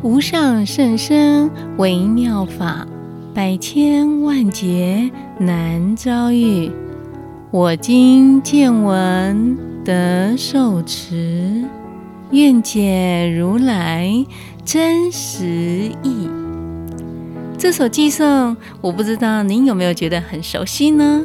无上甚深微妙法，百千万劫难遭遇。我今见闻得受持，愿解如来真实义。这首偈颂，我不知道您有没有觉得很熟悉呢？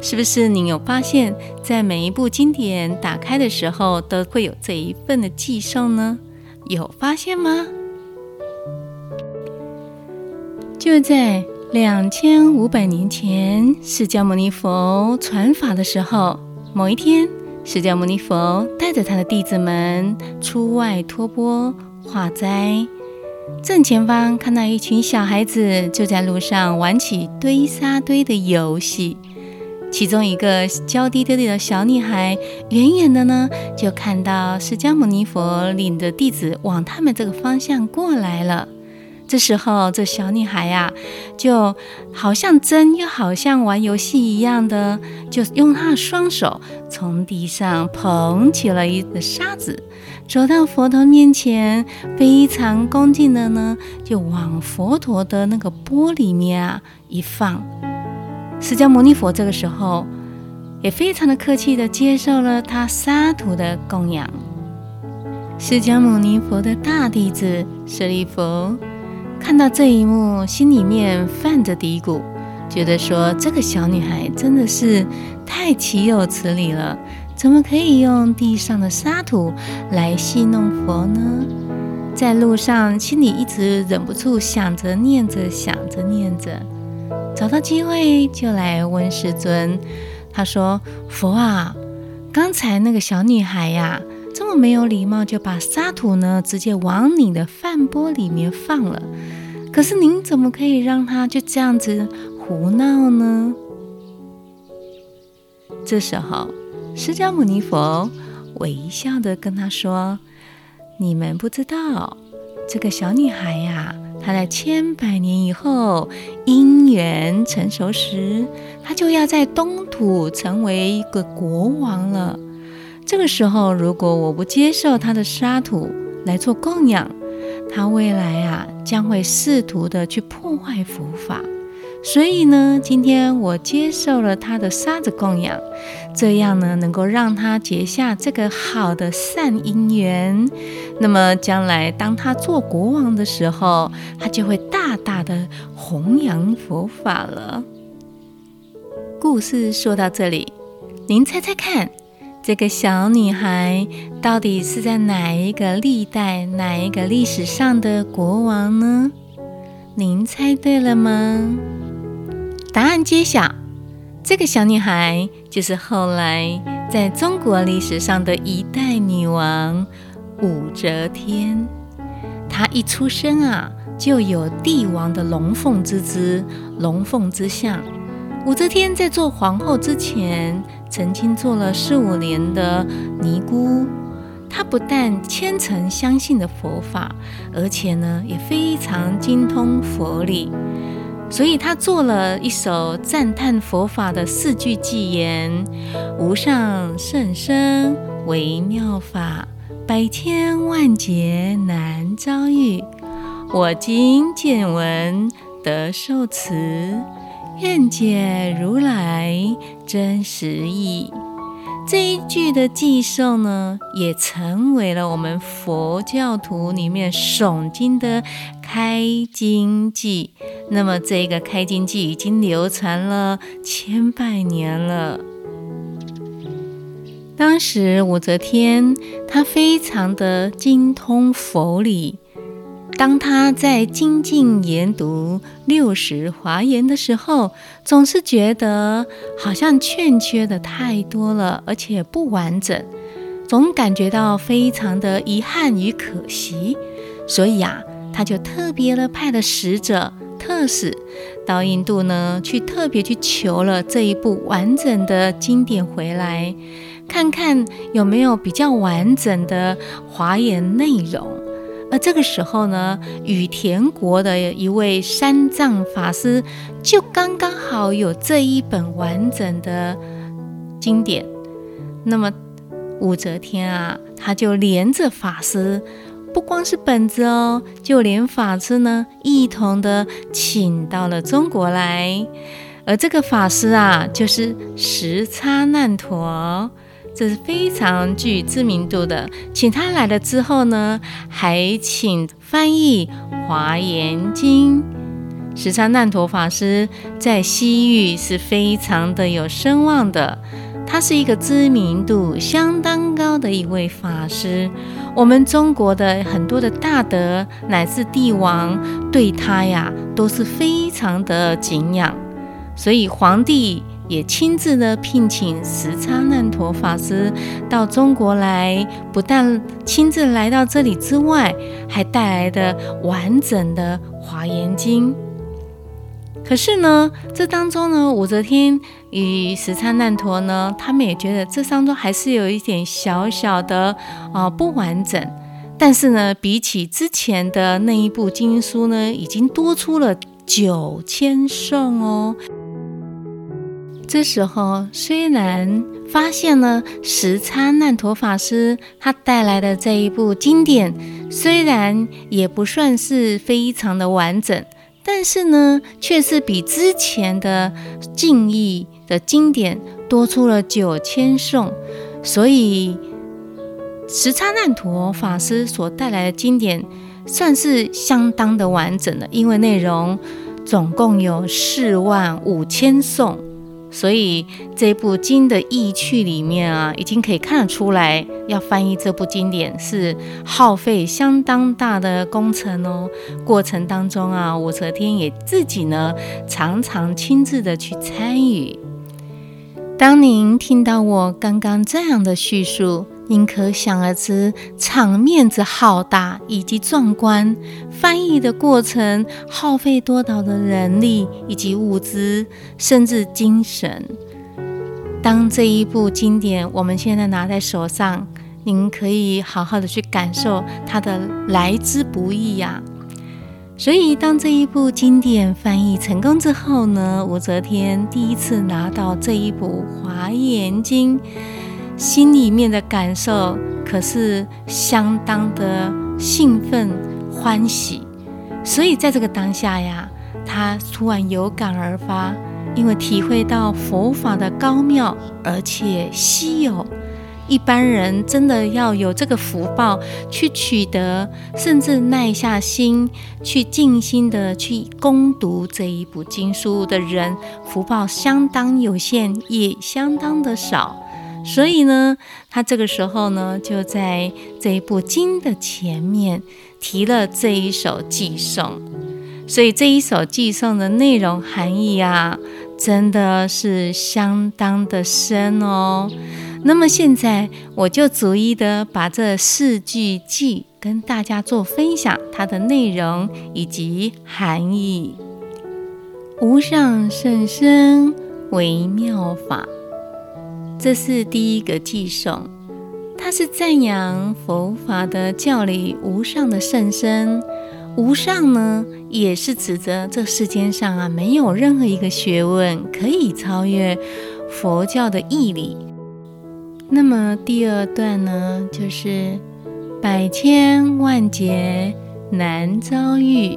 是不是您有发现，在每一部经典打开的时候，都会有这一份的偈颂呢？有发现吗？就在两千五百年前，释迦牟尼佛传法的时候，某一天，释迦牟尼佛带着他的弟子们出外托钵化斋，正前方看到一群小孩子就在路上玩起堆沙堆的游戏，其中一个娇滴滴的小女孩，远远的呢就看到释迦牟尼佛领着弟子往他们这个方向过来了。这时候，这小女孩呀，就好像真又好像玩游戏一样的，就用她的双手从地上捧起了一个沙子，走到佛陀面前，非常恭敬的呢，就往佛陀的那个钵里面啊一放。释迦牟尼佛这个时候也非常的客气的接受了他沙土的供养。释迦牟尼佛的大弟子舍利弗。看到这一幕，心里面泛着嘀咕，觉得说这个小女孩真的是太岂有此理了，怎么可以用地上的沙土来戏弄佛呢？在路上，心里一直忍不住想着、念着、想着、念着，找到机会就来问世尊。他说：“佛啊，刚才那个小女孩呀，这么没有礼貌，就把沙土呢直接往你的饭钵里面放了。”可是您怎么可以让他就这样子胡闹呢？这时候，释迦牟尼佛微笑的跟他说：“你们不知道，这个小女孩呀，她在千百年以后因缘成熟时，她就要在东土成为一个国王了。这个时候，如果我不接受他的沙土来做供养，他未来啊，将会试图的去破坏佛法，所以呢，今天我接受了他的沙子供养，这样呢，能够让他结下这个好的善因缘。那么将来当他做国王的时候，他就会大大的弘扬佛法了。故事说到这里，您猜猜看？这个小女孩到底是在哪一个历代、哪一个历史上的国王呢？您猜对了吗？答案揭晓，这个小女孩就是后来在中国历史上的一代女王武则天。她一出生啊，就有帝王的龙凤之姿、龙凤之相。武则天在做皇后之前，曾经做了四五年的尼姑。她不但虔诚相信的佛法，而且呢也非常精通佛理，所以她做了一首赞叹佛法的四句偈言：“无上甚深微妙法，百千万劫难遭遇。我今见闻得受持。”愿解如来真实义，这一句的偈颂呢，也成为了我们佛教徒里面诵经的开经偈。那么，这个开经偈已经流传了千百年了。当时武则天她非常的精通佛理。当他在精进研读六十华严的时候，总是觉得好像欠缺的太多了，而且不完整，总感觉到非常的遗憾与可惜。所以啊，他就特别的派了使者特使到印度呢，去特别去求了这一部完整的经典回来，看看有没有比较完整的华严内容。而这个时候呢，羽田国的一位三藏法师就刚刚好有这一本完整的经典。那么武则天啊，他就连着法师不光是本子哦，就连法师呢，一同的请到了中国来。而这个法师啊，就是十叉难陀，这是非常具知名度的。请他来了之后呢，还请翻译《华严经》。十三难陀法师在西域是非常的有声望的，他是一个知名度相当高的一位法师。我们中国的很多的大德乃至帝王对他呀都是非常的敬仰，所以皇帝也亲自的聘请十叉难陀法师到中国来，不但亲自来到这里之外，还带来的完整的《华严经》。可是呢，这当中呢，武则天与十叉难陀呢，他们也觉得这当中还是有一点小小的啊、不完整。但是呢，比起之前的那一部经书呢，已经多出了九千颂哦。这时候虽然发现了时叉难陀法师他带来的这一部经典，虽然也不算是非常的完整。但是呢，却是比之前的净义的经典多出了九千颂，所以时叉难陀法师所带来的经典算是相当的完整的，因为内容总共有四万五千颂。所以这部经的意趣里面啊，已经可以看得出来，要翻译这部经典是耗费相当大的工程哦。过程当中啊，武则天也自己呢，常常亲自的去参与。当您听到我刚刚这样的叙述，您可想而知，场面之浩大以及壮观，翻译的过程耗费多少的人力以及物资，甚至精神。当这一部经典我们现在拿在手上，您可以好好的去感受它的来之不易呀。所以，当这一部经典翻译成功之后呢，武则天第一次拿到这一部《华严经》。心里面的感受可是相当的兴奋欢喜，所以在这个当下呀，他突然有感而发，因为体会到佛法的高妙而且稀有，一般人真的要有这个福报去取得，甚至耐下心去静心的去攻读这一部经书的人，福报相当有限，也相当的少。所以呢，他这个时候呢，就在这一部经的前面提了这一首偈颂。所以这一首偈颂的内容含义啊，真的是相当的深哦。那么现在我就逐一的把这四句偈跟大家做分享，它的内容以及含义。无上甚深微妙法。这是第一个偈颂，它是赞扬佛法的教理无上的甚深。无上呢，也是指着这世间上啊，没有任何一个学问可以超越佛教的义理。那么第二段呢，就是百千万劫难遭遇。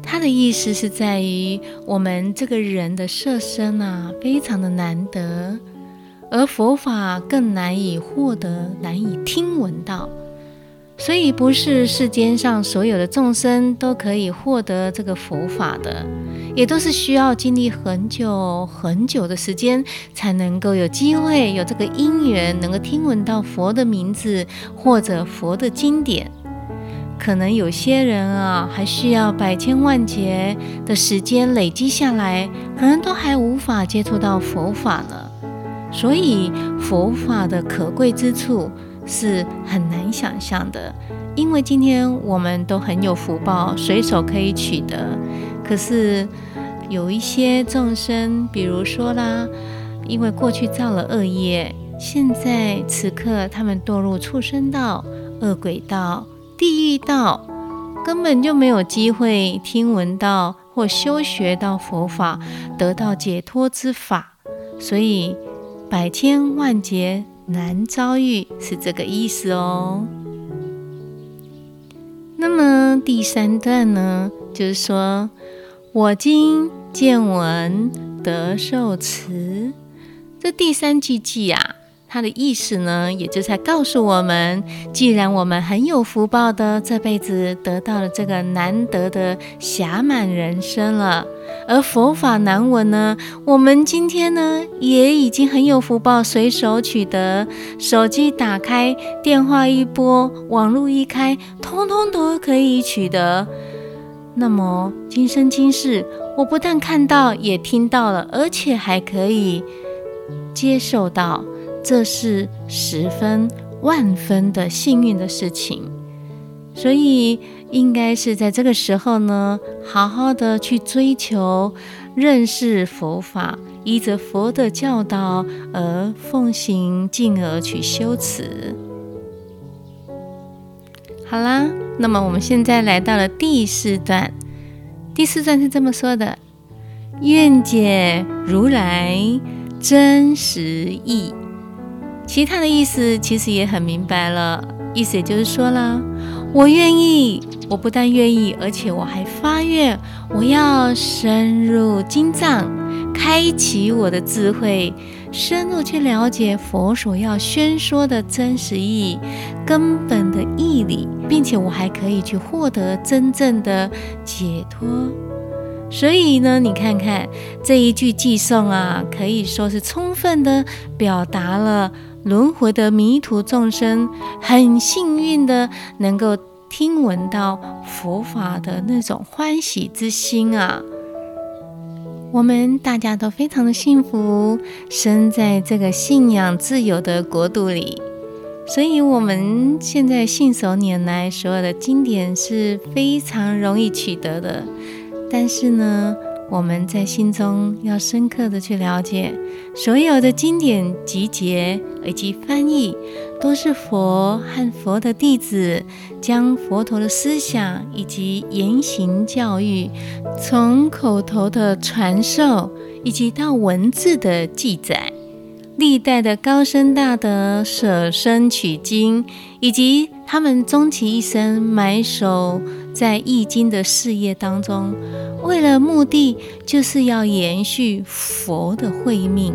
它的意思是在于我们这个人的色身啊，非常的难得。而佛法更难以获得，难以听闻到，所以不是世间上所有的众生都可以获得这个佛法的，也都是需要经历很久很久的时间，才能够有机会有这个因缘，能够听闻到佛的名字或者佛的经典。可能有些人啊，还需要百千万劫的时间累积下来，可能都还无法接触到佛法呢。所以佛法的可贵之处是很难想象的，因为今天我们都很有福报，随手可以取得。可是有一些众生，比如说啦，因为过去造了恶业，现在此刻他们堕入畜生道、恶鬼道、地狱道，根本就没有机会听闻到或修学到佛法，得到解脱之法，所以。百千万劫难遭遇，是这个意思哦。那么第三段呢，就是说我今见闻得受持，这第三句偈啊。它的意思呢，也就在告诉我们，既然我们很有福报的这辈子得到了这个难得的暇满人生了，而佛法难闻呢，我们今天呢也已经很有福报，随手取得，手机打开，电话一拨，网络一开，通通都可以取得。那么今生今世，我不但看到，也听到了，而且还可以接受到。这是十分万分的幸运的事情，所以应该是在这个时候呢，好好的去追求认识佛法，依着佛的教导而奉行，进而去修持。好啦，那么我们现在来到了第四段，第四段是这么说的：愿解如来真实意。其他的意思其实也很明白了，意思也就是说了，我愿意，我不但愿意，而且我还发愿，我要深入经藏，开启我的智慧，深入去了解佛所要宣说的真实义、根本的义理，并且我还可以去获得真正的解脱。所以呢，你看看这一句偈颂啊，可以说是充分的表达了。轮回的迷途众生很幸运的能够听闻到佛法的那种欢喜之心啊！我们大家都非常的幸福，生在这个信仰自由的国度里，所以我们现在信手拈来，所有的经典是非常容易取得的。但是呢，我们在心中要深刻的去了解，所有的经典集结以及翻译，都是佛和佛的弟子将佛陀的思想以及言行教育，从口头的传授，以及到文字的记载，历代的高僧大德舍身取经，以及他们终其一生埋首在易经的事业当中。为了目的，就是要延续佛的慧命，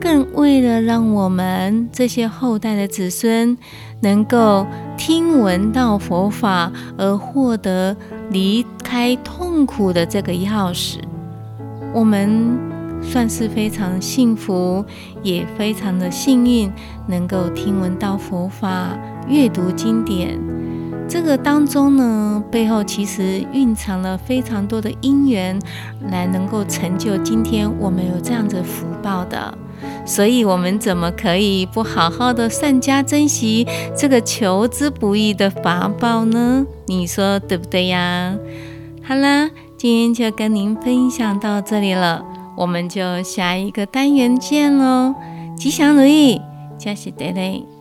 更为了让我们这些后代的子孙能够听闻到佛法而获得离开痛苦的这个钥匙，我们算是非常幸福，也非常的幸运，能够听闻到佛法，阅读经典。这个当中呢，背后其实蕴藏了非常多的因缘，来能够成就今天我们有这样子福报的。所以，我们怎么可以不好好的善加珍惜这个求之不易的法宝呢？你说对不对呀？好啦，今天就跟您分享到这里了，我们就下一个单元见喽！吉祥如意，加喜得嘞。